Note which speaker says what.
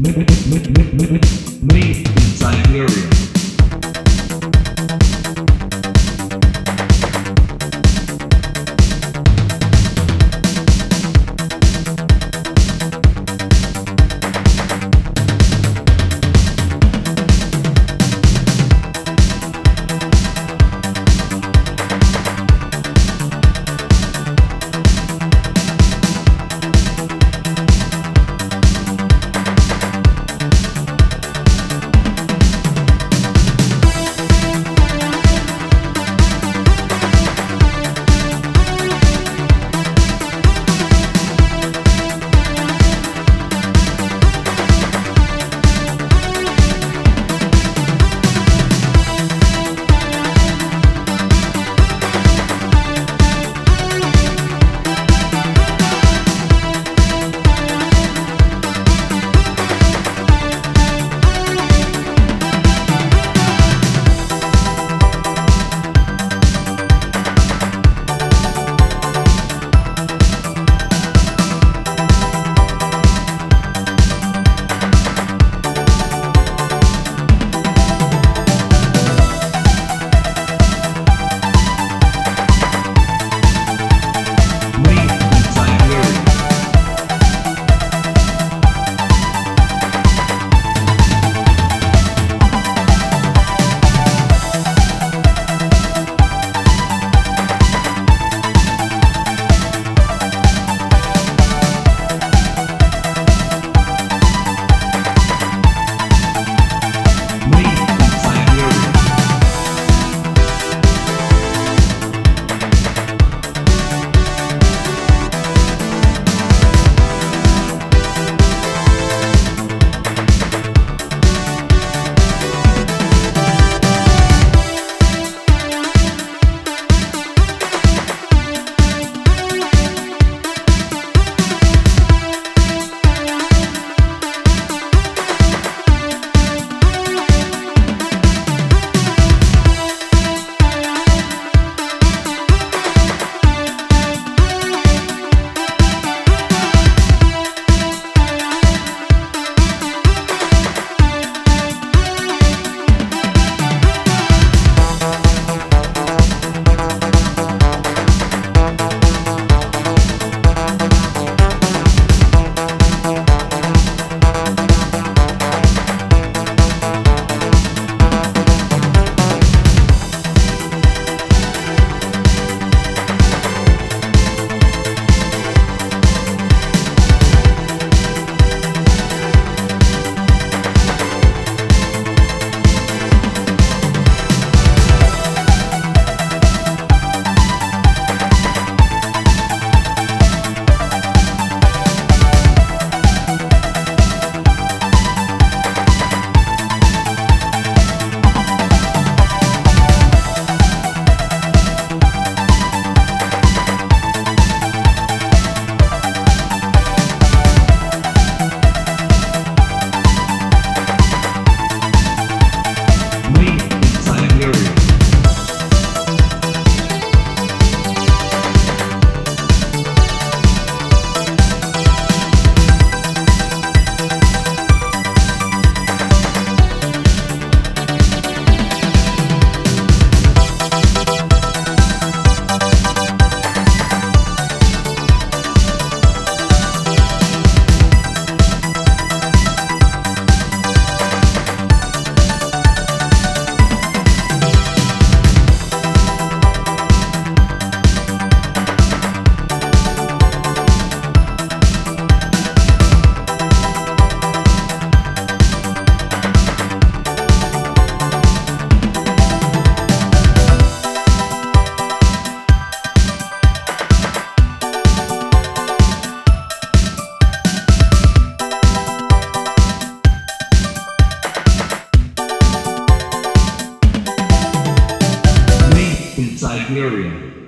Speaker 1: Mm-hmm. Miriam.